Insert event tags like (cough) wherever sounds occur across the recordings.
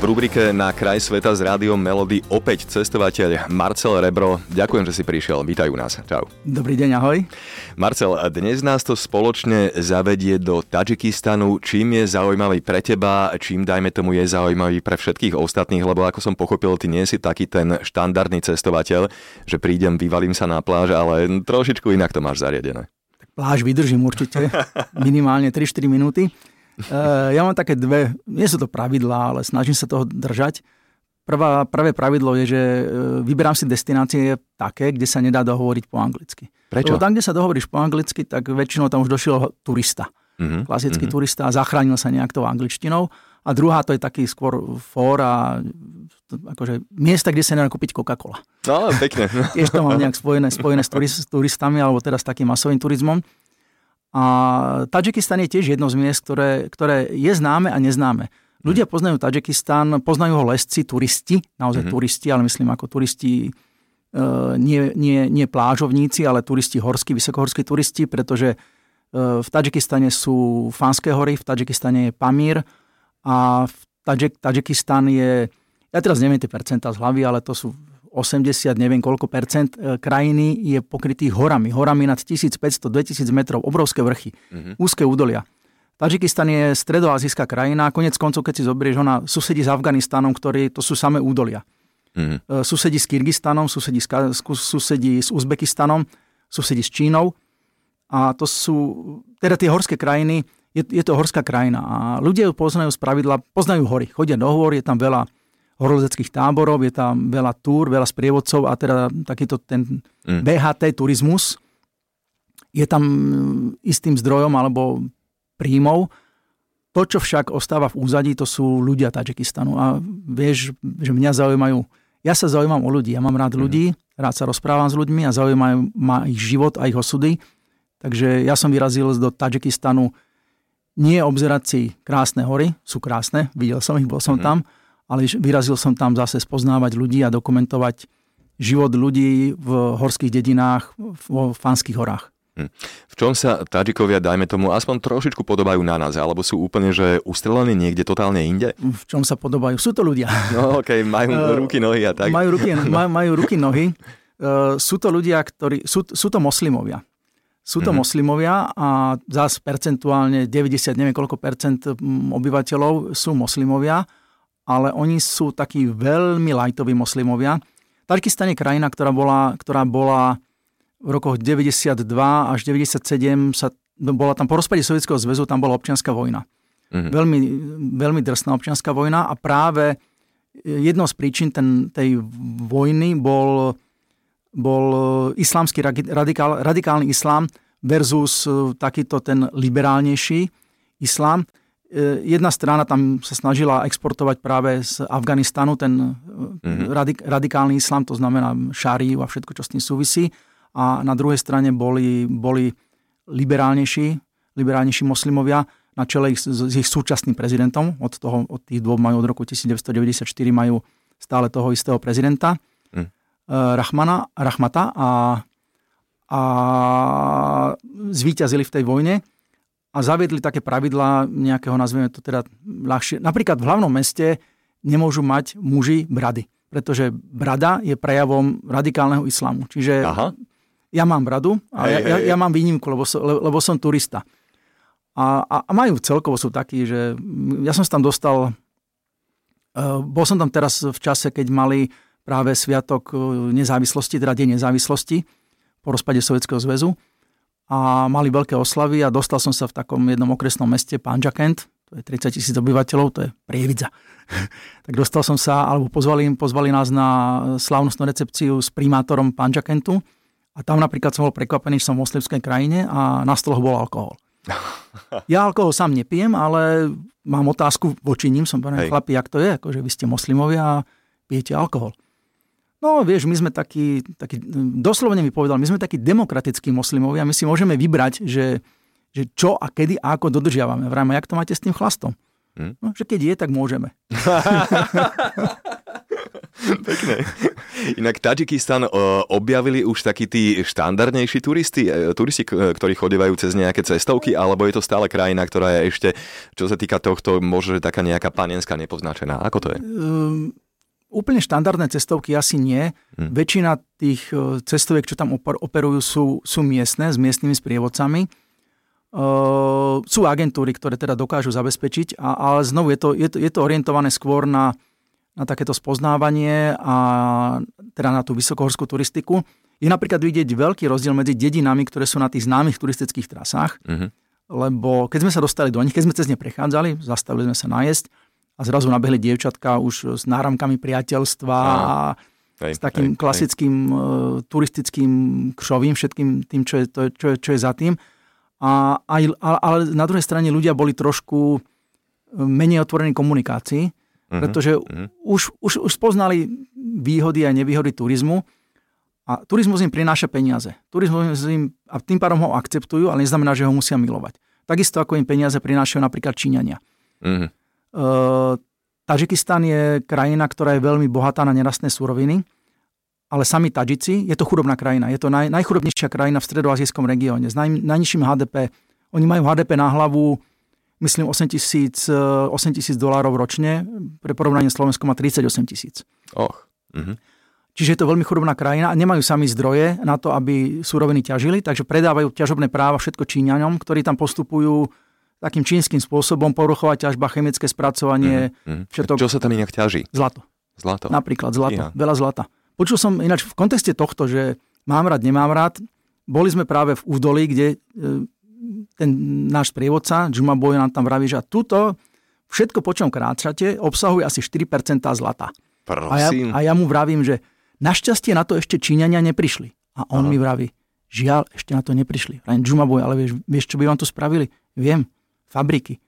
V rubrike Na kraj sveta s rádiom Melody opäť cestovateľ Marcel Rebro. Ďakujem, že si prišiel. Vítajú nás. Čau. Dobrý deň, ahoj. Marcel, dnes nás to spoločne zavedie do Tadžikistanu. Čím je zaujímavý pre teba, čím dajme tomu je zaujímavý pre všetkých ostatných, lebo ako som pochopil, ty nie si taký ten štandardný cestovateľ, že prídem, vyvalím sa na pláž, ale trošičku inak to máš zariadené. Pláž vydržím určite, minimálne 3-4 minúty. Uh, ja mám také dve, nie sú to pravidlá, ale snažím sa toho držať. Prvá, prvé pravidlo je, že uh, vyberám si destinácie také, kde sa nedá dohovoriť po anglicky. Prečo? Lebo tam, kde sa dohovoríš po anglicky, tak väčšinou tam už došiel turista. Uh-huh, Klasický uh-huh. turista a zachránil sa nejak tou angličtinou. A druhá to je taký skôr fór a akože miesta, kde sa nedá kúpiť Coca-Cola. No, pekne. Tiež to mám nejak spojené, spojené s turistami alebo teda s takým masovým turizmom. A Tadžikistan je tiež jedno z miest, ktoré, ktoré je známe a neznáme. Ľudia mhm. poznajú Tadžikistan, poznajú ho lesci, turisti, naozaj mm-hmm. turisti, ale myslím ako turisti, e, nie, nie, nie plážovníci, ale turisti horskí, vysokohorskí turisti, pretože e, v Tadžikistane sú Fanské hory, v Tadžikistane je Pamír a v Tadžik, je, ja teraz neviem tie percentá z hlavy, ale to sú 80, neviem koľko percent e, krajiny je pokrytých horami. Horami nad 1500-2000 metrov, obrovské vrchy, mm-hmm. úzke údolia. Tadžikistan je stredoazijská krajina, konec koncov, keď si zoberieš, ona susedí s Afganistanom, ktorý to sú samé údolia. Mm-hmm. Susedí s Kyrgyzstanom, susedí s, susedí s Uzbekistanom, susedí s Čínou. A to sú, teda tie horské krajiny, je, je to horská krajina. A ľudia ju poznajú z pravidla, poznajú hory, chodia do hôr, je tam veľa horolezeckých táborov, je tam veľa túr, veľa sprievodcov a teda takýto ten mm. BHT turizmus je tam istým zdrojom alebo príjmov. To, čo však ostáva v úzadí, to sú ľudia Tadžikistanu. A vieš, že mňa zaujímajú, ja sa zaujímam o ľudí, ja mám rád mm. ľudí, rád sa rozprávam s ľuďmi a zaujímajú ma ich život a ich osudy. Takže ja som vyrazil do Tadžikistanu nie obzerať si krásne hory, sú krásne, videl som ich, bol som mm. tam, ale vyrazil som tam zase spoznávať ľudí a dokumentovať život ľudí v horských dedinách, vo Fanských horách. Hm. V čom sa Tadžikovia, dajme tomu, aspoň trošičku podobajú na nás, alebo sú úplne, že ustrelení niekde totálne inde? V čom sa podobajú? Sú to ľudia. (laughs) No okej, okay, majú uh, (laughs) ruky, nohy a tak. Majú ruky, (laughs) maj, majú ruky, nohy. Uh, sú to ľudia, ktorí, sú, sú to moslimovia. Sú to mm-hmm. moslimovia a zás percentuálne 90, neviem koľko percent obyvateľov sú moslimovia ale oni sú takí veľmi lajtoví moslimovia. Tadžikistan je krajina, ktorá bola, ktorá bola v rokoch 92 až 97 sa, bola tam po rozpade Sovietskeho zväzu, tam bola občianská vojna. Mm-hmm. Veľmi, veľmi drsná občianská vojna a práve jednou z príčin ten, tej vojny bol, bol islamský radikál, radikálny islám versus takýto ten liberálnejší islám. E, jedna strana tam sa snažila exportovať práve z Afganistanu ten mm-hmm. radik, radikálny islám, to znamená šáriu a všetko, čo s tým súvisí. A na druhej strane boli, boli liberálnejší, liberálnejší moslimovia na čele ich, s ich súčasným prezidentom. Od, toho, od tých dvoch majú od roku 1994 majú stále toho istého prezidenta. Mm. Rahmana, Rahmata a, a zvíťazili v tej vojne a zaviedli také pravidlá nejakého, nazveme to teda ľahšie. Napríklad v hlavnom meste nemôžu mať muži brady, pretože brada je prejavom radikálneho islamu. Čiže Aha. ja mám bradu a hej, ja, hej. ja mám výnimku, lebo, lebo som turista. A, a, a majú celkovo sú takí, že ja som sa tam dostal, uh, bol som tam teraz v čase, keď mali práve Sviatok nezávislosti, teda Deň nezávislosti po rozpade Sovietskeho zväzu a mali veľké oslavy a dostal som sa v takom jednom okresnom meste Panjakent, to je 30 tisíc obyvateľov, to je prievidza. (laughs) tak dostal som sa, alebo pozvali, pozvali nás na slávnostnú recepciu s primátorom Panjakentu a tam napríklad som bol prekvapený, že som v moslimskej krajine a na stoloch bol alkohol. (laughs) Ja alkohol sám nepijem, ale mám otázku voči ním, som povedal, chlapi, jak to je, akože vy ste moslimovia a pijete alkohol. No vieš, my sme takí, takí, doslovne mi povedal, my sme takí demokratickí moslimovia, my si môžeme vybrať, že, že čo a kedy a ako dodržiavame. Vrajme, jak to máte s tým chlastom? Hm? No, že keď je, tak môžeme. (laughs) Pekné. Inak Tadžikistan objavili už takí tí štandardnejší turisti, e, turisti, ktorí chodívajú cez nejaké cestovky, alebo je to stále krajina, ktorá je ešte, čo sa týka tohto, možno taká nejaká panenská nepoznačená. Ako to je? Um, úplne štandardné cestovky asi nie. Hmm. Väčšina tých e, cestoviek, čo tam operujú, sú, sú miestne, s miestnymi sprievodcami. Uh, sú agentúry, ktoré teda dokážu zabezpečiť, a, ale znovu je to, je, to, je to orientované skôr na, na takéto spoznávanie a teda na tú vysokohorskú turistiku. Je napríklad vidieť veľký rozdiel medzi dedinami, ktoré sú na tých známych turistických trasách, uh-huh. lebo keď sme sa dostali do nich, keď sme cez ne prechádzali, zastavili sme sa najesť a zrazu nabehli dievčatka už s náramkami priateľstva a, a s takým hej, klasickým hej. turistickým kšovým, všetkým tým, čo je, to, čo je, čo je za tým. A, aj, ale na druhej strane ľudia boli trošku e, menej otvorení komunikácii, uh-huh. pretože uh-huh. Už, už, už spoznali výhody a nevýhody turizmu a turizmus im prináša peniaze. Turizmus im, a tým pádom ho akceptujú, ale neznamená, že ho musia milovať. Takisto ako im peniaze prinášajú napríklad Číňania. Uh-huh. Uh, Tadžikistan je krajina, ktorá je veľmi bohatá na nerastné súroviny ale sami Tadžici, je to chudobná krajina, je to naj, najchudobnejšia krajina v stredoazijskom regióne s naj, najnižším HDP. Oni majú HDP na hlavu, myslím, 8 tisíc, 8 tisíc dolárov ročne, pre porovnanie Slovensko má 38 tisíc. Och. Mhm. Čiže je to veľmi chudobná krajina a nemajú sami zdroje na to, aby súroviny ťažili, takže predávajú ťažobné práva všetko Číňanom, ktorí tam postupujú takým čínskym spôsobom, poruchová ťažba, chemické spracovanie. Mm-hmm. Všetko... Čo sa tam inak ťaží? Zlato. Zlato. Napríklad zlato. Ja. Veľa zlata. Počul som ináč v kontexte tohto, že mám rád, nemám rád, boli sme práve v údolí, kde e, ten náš sprievodca, Boy, nám tam vraví, že túto všetko, po čom kráčate, obsahuje asi 4% zlata. A ja, a ja mu vravím, že našťastie na to ešte Číňania neprišli. A on Aha. mi vraví, žiaľ, ešte na to neprišli. Len Boy, ale vieš, vieš, čo by vám to spravili? Viem, fabriky.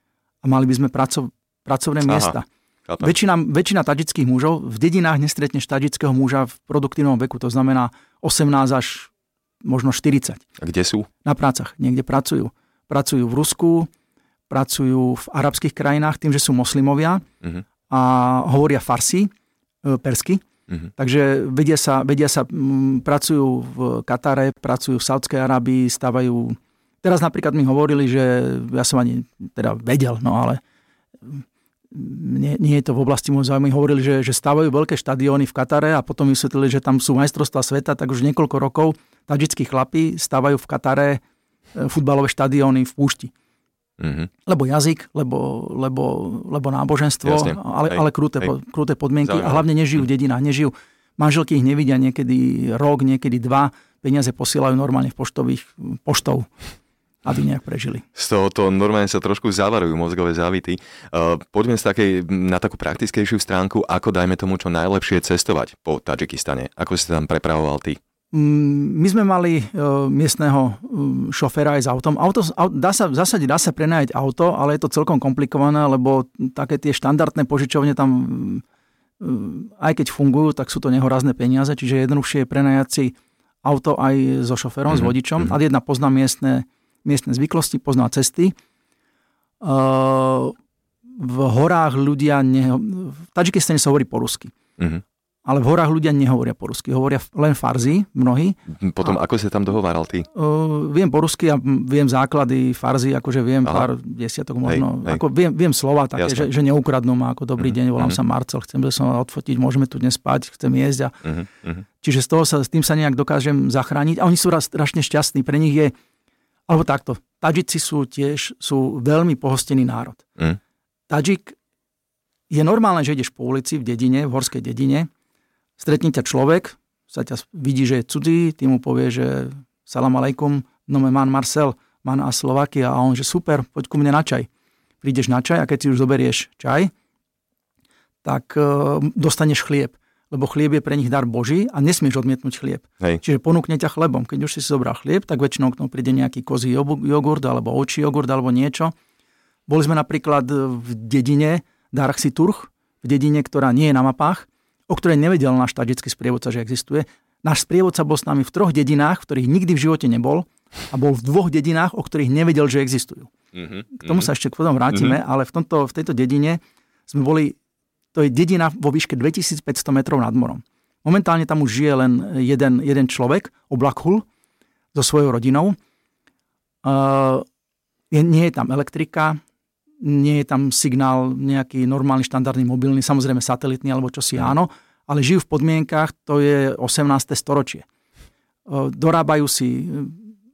A mali by sme pracov, pracovné Aha. miesta. Väčšina, väčšina tadžických mužov, v dedinách nestretneš tadžického muža v produktívnom veku, to znamená 18 až možno 40. A kde sú? Na prácach, niekde pracujú. Pracujú v Rusku, pracujú v arabských krajinách tým, že sú moslimovia uh-huh. a hovoria farsi, e, persky. Uh-huh. Takže vedia sa, vedia sa m, pracujú v Katare, pracujú v Saudskej Arábii, stávajú... Teraz napríklad mi hovorili, že ja som ani teda vedel, no ale nie, nie je to v oblasti môjho záujmu, hovorili, že, že stávajú veľké štadióny v Katare a potom vysvetlili, že tam sú majstrovstvá sveta, tak už niekoľko rokov tadžickí chlapi stávajú v Katare e, futbalové štadióny v púšti. Mm-hmm. Lebo jazyk, lebo, lebo, lebo náboženstvo, Jasne. ale, hej, ale kruté, hej. kruté podmienky Zaujímavé. a hlavne nežijú v mhm. dedinách, nežijú. Manželky ich nevidia niekedy rok, niekedy dva, peniaze posielajú normálne v poštových poštov aby nejak prežili. Z tohoto normálne sa trošku zavarujú mozgové závity. Uh, poďme z takej, na takú praktickejšiu stránku, ako dajme tomu čo najlepšie cestovať po Tadžikistane. Ako si tam prepravoval ty? Mm, my sme mali uh, miestneho um, šoféra aj s autom. Auto, dá sa, v zásade dá sa prenajať auto, ale je to celkom komplikované, lebo také tie štandardné požičovne tam aj keď fungujú, tak sú to nehorazné peniaze, čiže jednoduchšie je prenajať si auto aj so šoférom, mm-hmm. s mhm, vodičom. Mm-hmm. A jedna pozná miestne miestne zvyklosti, pozná cesty. V horách ľudia, ne... v Tadžikistane sa hovorí po rusky. Uh-huh. Ale v horách ľudia nehovoria po rusky, hovoria len farzi, mnohí. Potom a, ako sa tam dohováral ty? Uh, viem po rusky a viem základy farzi, akože viem Aha. pár desiatok možno. Hej, hej. Ako viem, viem slova také, že, že neukradnú ma ako dobrý uh-huh, deň, volám uh-huh. sa Marcel, chcem sa odfotiť, môžeme tu dnes spať, chcem jesť. A... Uh-huh. Čiže z toho sa, s tým sa nejak dokážem zachrániť. A oni sú strašne šťastní. Pre nich je alebo takto, Tadžici sú tiež sú veľmi pohostený národ. Mm. Tadžik je normálne, že ideš po ulici v dedine, v horskej dedine, stretne ťa človek, sa ťa vidí, že je cudzí, ty mu povie, že salam alejkum, no me man Marcel, man a Slovakia a on, že super, poď ku mne na čaj. Prídeš na čaj a keď si už zoberieš čaj, tak uh, dostaneš chlieb lebo chlieb je pre nich dar Boží a nesmieš odmietnúť chlieb. Hej. Čiže ponúkne ťa chlebom. Keď už si si zobral chlieb, tak väčšinou k tomu príde nejaký kozí jogurt alebo očí jogurt alebo niečo. Boli sme napríklad v dedine Darksiturh, v dedine, ktorá nie je na mapách, o ktorej nevedel náš tadžický sprievodca, že existuje. Náš sprievodca bol s nami v troch dedinách, v ktorých nikdy v živote nebol a bol v dvoch dedinách, o ktorých nevedel, že existujú. Mm-hmm. K tomu sa ešte potom vrátime, mm-hmm. ale v, tomto, v tejto dedine sme boli, to je dedina vo výške 2500 metrov nad morom. Momentálne tam už žije len jeden, jeden človek, Oblakhul, so svojou rodinou. Uh, je, nie je tam elektrika, nie je tam signál nejaký normálny, štandardný, mobilný, samozrejme satelitný alebo čosi mm. áno, ale žijú v podmienkach, to je 18. storočie. Dorábajú si,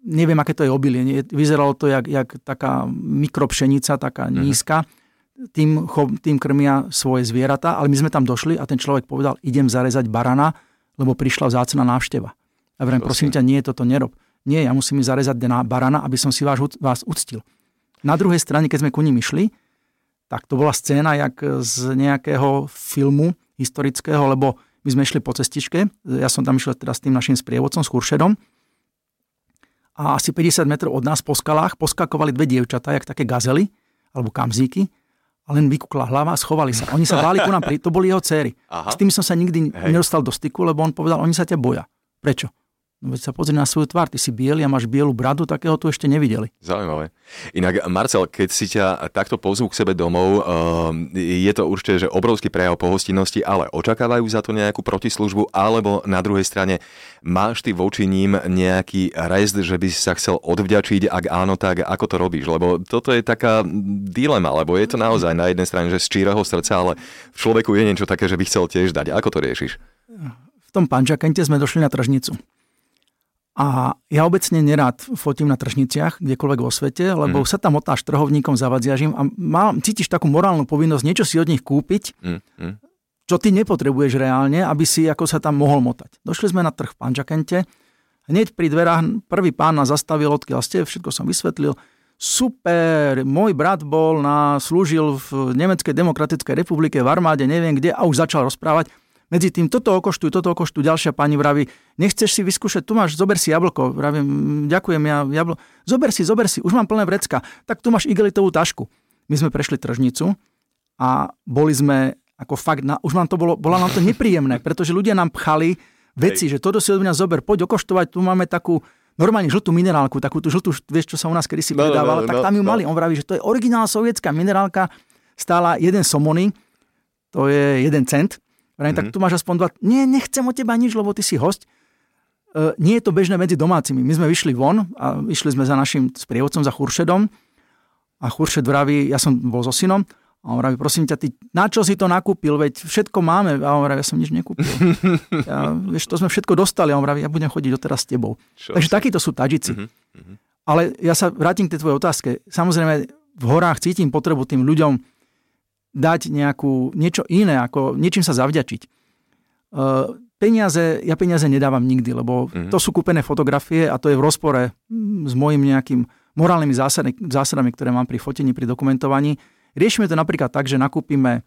neviem, aké to je obilie, vyzeralo to jak, jak taká mikropšenica, taká mm. nízka, tým, tým krmia svoje zvieratá, ale my sme tam došli a ten človek povedal, idem zarezať barana, lebo prišla vzácna návšteva. A vrem, prosím ťa, nie, toto nerob. Nie, ja musím zarezať na barana, aby som si vás, vás uctil. Na druhej strane, keď sme ku ním išli, tak to bola scéna jak z nejakého filmu, historického, lebo my sme išli po cestičke, ja som tam išiel teraz s tým našim sprievodcom, s Churšedom, a asi 50 metrov od nás po skalách poskakovali dve dievčatá, jak také gazely, alebo kamzíky, a len vykukla hlava a schovali sa. Oni sa báli ku nám, to boli jeho céry. Aha. S tými som sa nikdy Hej. nedostal do styku, lebo on povedal, oni sa ťa boja. Prečo? No veď sa pozri na svoju tvár, ty si biely a máš bielu bradu, takého tu ešte nevideli. Zaujímavé. Inak, Marcel, keď si ťa takto pozvú k sebe domov, ehm, je to určite že obrovský prejav pohostinnosti, ale očakávajú za to nejakú protislužbu, alebo na druhej strane máš ty voči ním nejaký rest, že by si sa chcel odvďačiť, ak áno, tak ako to robíš? Lebo toto je taká dilema, lebo je to naozaj na jednej strane, že z číreho srdca, ale v človeku je niečo také, že by chcel tiež dať. Ako to riešiš? V tom pančakente sme došli na tržnicu. A ja obecne nerád fotím na tržniciach, kdekoľvek vo svete, lebo mm. sa tam otáš trhovníkom, zavadziažím a má, cítiš takú morálnu povinnosť niečo si od nich kúpiť, mm. čo ty nepotrebuješ reálne, aby si ako sa tam mohol motať. Došli sme na trh v Pančakente, hneď pri dverách prvý pán nás zastavil, odkiaľ ste, všetko som vysvetlil. Super, môj brat bol na, slúžil v Nemeckej demokratickej republike, v armáde, neviem kde, a už začal rozprávať medzi tým toto okoštuj, toto okoštuj, ďalšia pani vraví, nechceš si vyskúšať, tu máš, zober si jablko. Vravím, ďakujem, ja jablo. Zober si, zober si, už mám plné vrecka. Tak tu máš igelitovú tašku. My sme prešli tržnicu a boli sme ako fakt, na, už nám to bolo, bolo nám to nepríjemné, (laughs) pretože ľudia nám pchali veci, Hej. že toto si od mňa zober, poď okoštovať, tu máme takú normálne žltú minerálku, takú tú žltú, vieš, čo sa u nás kedysi no, predávala, no, no, tak tam ju no. mali. On vraví, že to je originálna sovietská minerálka, stála jeden somony, to je jeden cent Vrajím, mm-hmm. tak tu máš aspoň dva. Nie, nechcem od teba nič, lebo ty si host. Uh, nie je to bežné medzi domácimi. My sme vyšli von a išli sme za našim sprievodcom, za Churšedom. A Churšed vraví, ja som bol so synom, a on vraví, prosím ťa, ty na čo si to nakúpil? Veď všetko máme. A on vraví, ja som nič nekúpil. (laughs) Ja, vieš, to sme všetko dostali. A on vraví, ja budem chodiť doteraz s tebou. Čo Takže si? takíto sú tadžici. Mm-hmm. Ale ja sa vrátim k tej tvojej otázke. Samozrejme, v horách cítim potrebu tým ľuďom dať nejakú, niečo iné, ako niečím sa zavďačiť. Uh, peniaze, ja peniaze nedávam nikdy, lebo mm-hmm. to sú kúpené fotografie a to je v rozpore mm, s mojim nejakým morálnymi zásady, zásadami, ktoré mám pri fotení, pri dokumentovaní. Riešime to napríklad tak, že nakúpime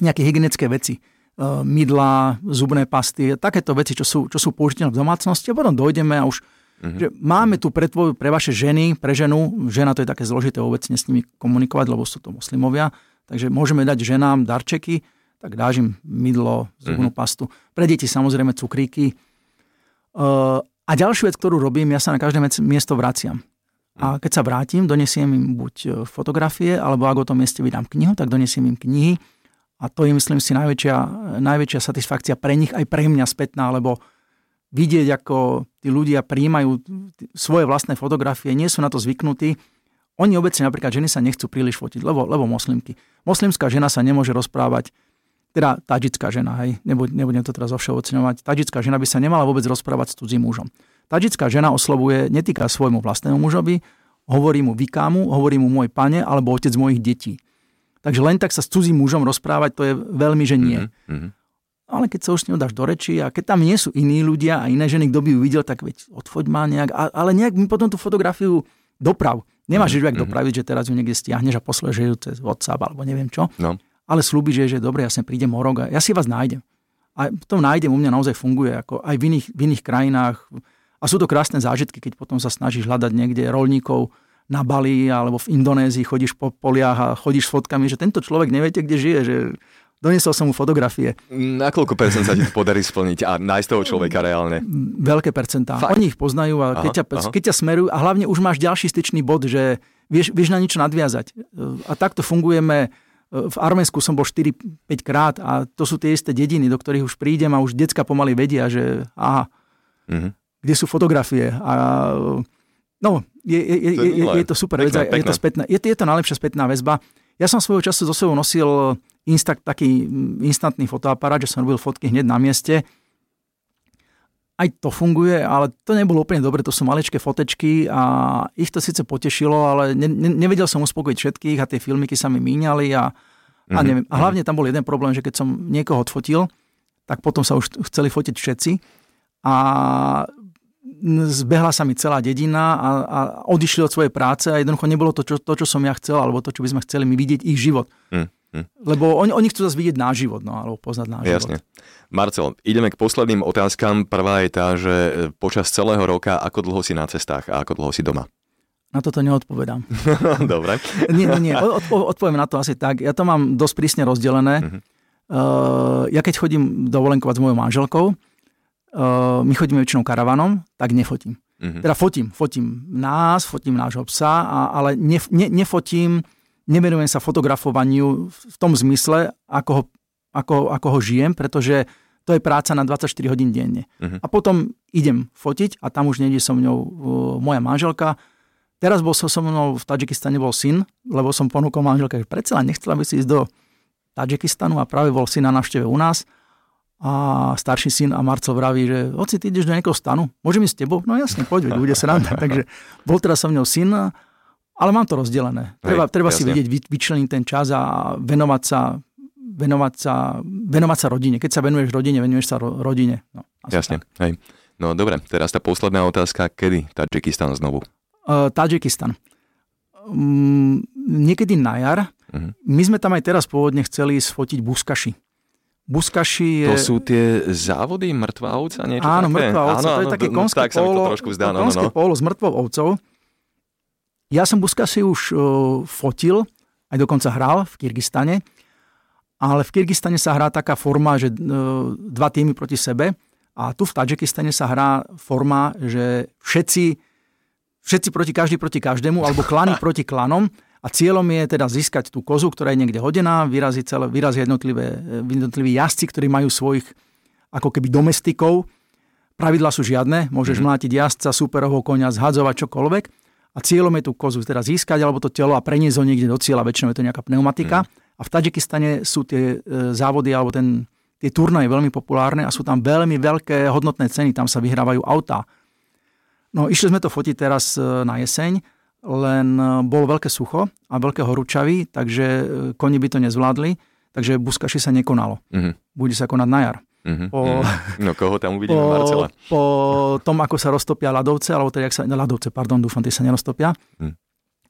nejaké hygienické veci, uh, mydla, zubné pasty, takéto veci, čo sú, čo sú použiteľné v domácnosti a potom dojdeme a už Mm-hmm. Že máme tu pre, tvoj, pre vaše ženy, pre ženu, žena to je také zložité obecne s nimi komunikovať, lebo sú to moslimovia, Takže môžeme dať ženám darčeky, tak dáš im mydlo, zubnú mm-hmm. pastu. Pre deti samozrejme cukríky. Uh, a ďalšiu vec, ktorú robím, ja sa na každé miesto vraciam. A mhm. keď sa vrátim, donesiem im buď e, fotografie, alebo ak o tom mieste vydám knihu, tak donesiem im knihy. A to je, myslím si, najväčšia, najväčšia satisfakcia pre nich, aj pre mňa spätná, lebo vidieť, ako tí ľudia príjmajú svoje vlastné fotografie, nie sú na to zvyknutí oni obecne napríklad ženy sa nechcú príliš fotiť, lebo, lebo moslimky. Moslimská žena sa nemôže rozprávať, teda tadžická žena, hej, nebudem, to teraz ovšeobecňovať, tadžická žena by sa nemala vôbec rozprávať s cudzím mužom. Tadžická žena oslovuje, netýka svojmu vlastnému mužovi, hovorí mu vykámu, hovorí mu môj pane alebo otec mojich detí. Takže len tak sa s cudzím mužom rozprávať, to je veľmi, že nie. Mm-hmm. Ale keď sa už s ňou dáš do reči a keď tam nie sú iní ľudia a iné ženy, kto by ju videl, tak veď odfoď ma nejak, ale nejak mi potom tú fotografiu doprav. Nemáš mm-hmm. ju dopraviť, že teraz ju niekde stiahneš a posleš ju cez WhatsApp alebo neviem čo. No. Ale slúbiš, že, že dobre, ja sem prídem o rok a ja si vás nájdem. A to nájdem u mňa naozaj funguje, ako aj v iných, v iných krajinách. A sú to krásne zážitky, keď potom sa snažíš hľadať niekde rolníkov na Bali alebo v Indonézii, chodíš po poliach a chodíš s fotkami, že tento človek neviete, kde žije, že doniesol som mu fotografie. Na koľko percent sa ti to podarí splniť a nájsť toho človeka reálne? Veľké percentá. Fakt? Oni ich poznajú a keď, Aha, ťa, aha. keď ťa smerujú a hlavne už máš ďalší styčný bod, že vieš, vieš na niečo nadviazať. A takto fungujeme. V Arménsku som bol 4-5 krát a to sú tie isté dediny, do ktorých už prídem a už decka pomaly vedia, že aha, Mhm. kde sú fotografie. A, no, je, je, je, To je je, to super vec, je to, spätná, je, je to najlepšia spätná väzba. Ja som svojho času zo sebou nosil Insta, taký mm, instantný fotoaparát, že som robil fotky hneď na mieste. Aj to funguje, ale to nebolo úplne dobre, to sú maličké fotečky a ich to síce potešilo, ale ne, ne, nevedel som uspokojiť všetkých a tie filmiky sa mi míňali a, a, Mhm, neviem. a hlavne tam bol jeden problém, že keď som niekoho odfotil, tak potom sa už chceli fotiť všetci a zbehla sa mi celá dedina a, a odišli od svojej práce a jednoducho nebolo to čo, to, čo som ja chcel, alebo to, čo by sme chceli my vidieť ich život. Hm, hm. Lebo oni, oni chcú zase vidieť náš život, no, alebo poznať náš život. Jasne. Marcel, ideme k posledným otázkam. Prvá je tá, že e, počas celého roka, ako dlho si na cestách a ako dlho si doma? Na toto neodpovedám. (laughs) Dobre. (laughs) Nie, nie, nie. Odpo- odpoviem na to asi tak. Ja to mám dosť prísne rozdelené. Mhm. Uh, ja keď chodím dovolenkovať s mojou manželkou, uh, my chodíme väčšinou karavanom, tak nefotím. Mhm. Teda fotím. Fotím nás, fotím nášho psa, a, ale nef, ne, nefotím, nevenujem sa fotografovaniu v tom zmysle, ako ho, ako, ako ho žijem, pretože to je práca na 24 hodín denne. Mhm. A potom idem fotiť a tam už nejde so mňou uh, moja manželka. Teraz bol so, so mnou v Tadžikistane bol syn, lebo som ponúkol manželke, že predsa nechcela by si ísť do Tadžikistanu a práve bol syn na návšteve u nás. A starší syn a Marcel vraví, že oci, ty ideš do nejakého stanu, môžem ísť s tebou? No jasne, poď, veď bude sranda. (laughs) Takže bol teraz so mnou syn, ale mám to rozdelené. Treba, Hej, treba si vedieť vy- vyčleniť ten čas a venovať sa, venovať sa, venovať sa rodine. Keď sa venuješ rodine, venuješ sa ro- rodine. No, Jasne. tak. Hej. No dobre, teraz tá posledná otázka. Kedy Tadžikistan znovu? Uh, Tadžikistan. Um, niekedy na jar. Mhm. My sme tam aj teraz pôvodne chceli sfotiť buskaši. Buskaši je... To sú tie závody mŕtva ovca? Niečo Áno, také? mŕtva ovca, Áno, to je áno, také no, konské tak polo, to trošku zdá, no, no, konské no. polo s mŕtvou ovcou. Ja som buskaši už uh, fotil, aj dokonca hral v Kyrgyzstane, ale v Kyrgyzstane sa hrá taká forma, že uh, dva týmy proti sebe a tu v Tadžikistane sa hrá forma, že všetci, všetci proti každý proti každému, alebo klany (laughs) proti klanom a cieľom je teda získať tú kozu, ktorá je niekde hodená, vyraziť celé, vyrazia jednotlivé, jednotliví jazdci, ktorí majú svojich ako keby domestikov. Pravidla sú žiadne, môžeš mm-hmm. mlátiť jazdca, superovho konia, zhadzovať čokoľvek. A cieľom je tú kozu teda získať, alebo to telo a preniesť ho niekde do cieľa, väčšinou je to nejaká pneumatika. Mm. A v Tadžikistane sú tie e, závody, alebo ten, tie turnaje veľmi populárne a sú tam veľmi veľké hodnotné ceny, tam sa vyhrávajú autá. No išli sme to fotiť teraz e, na jeseň, len e, bolo veľké sucho a veľké horúčavy, takže e, koni by to nezvládli, takže buskaši sa nekonalo. Mhm, Bude sa konať na jar. mhm, Po- mhm. No koho tam uvidíme, Po, Marcela? po tom, ako sa roztopia ľadovce, alebo teda, jak sa, no, ľadovce, pardon, dúfam, tie sa neroztopia, Hm.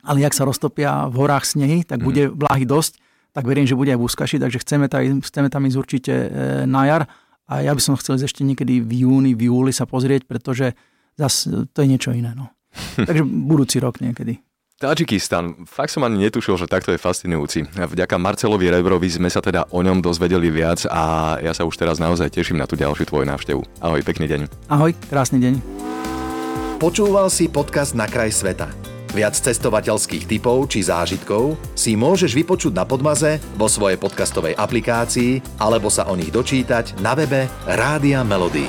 ale jak sa roztopia v horách snehy, tak Mhm. bude vláhy dosť, tak verím, že bude aj v úskaši, takže chceme, tam, chceme tam ísť určite e, na jar a ja by som chcel ísť ešte niekedy v júni, v júli sa pozrieť, pretože zas e, to je niečo iné. No. (laughs) takže budúci rok niekedy. Tadžikistan, fakt som ani netušil, že takto je fascinujúci. Vďaka Marcelovi Rebrovi sme sa teda o ňom dozvedeli viac a ja sa už teraz naozaj teším na tú ďalšiu tvoju návštevu. Ahoj, pekný deň. Ahoj, krásny deň. Počúval si podcast Na kraj sveta. Viac cestovateľských typov či zážitkov si môžeš vypočuť na Podmaze vo svojej podcastovej aplikácii alebo sa o nich dočítať na webe Rádia Melody.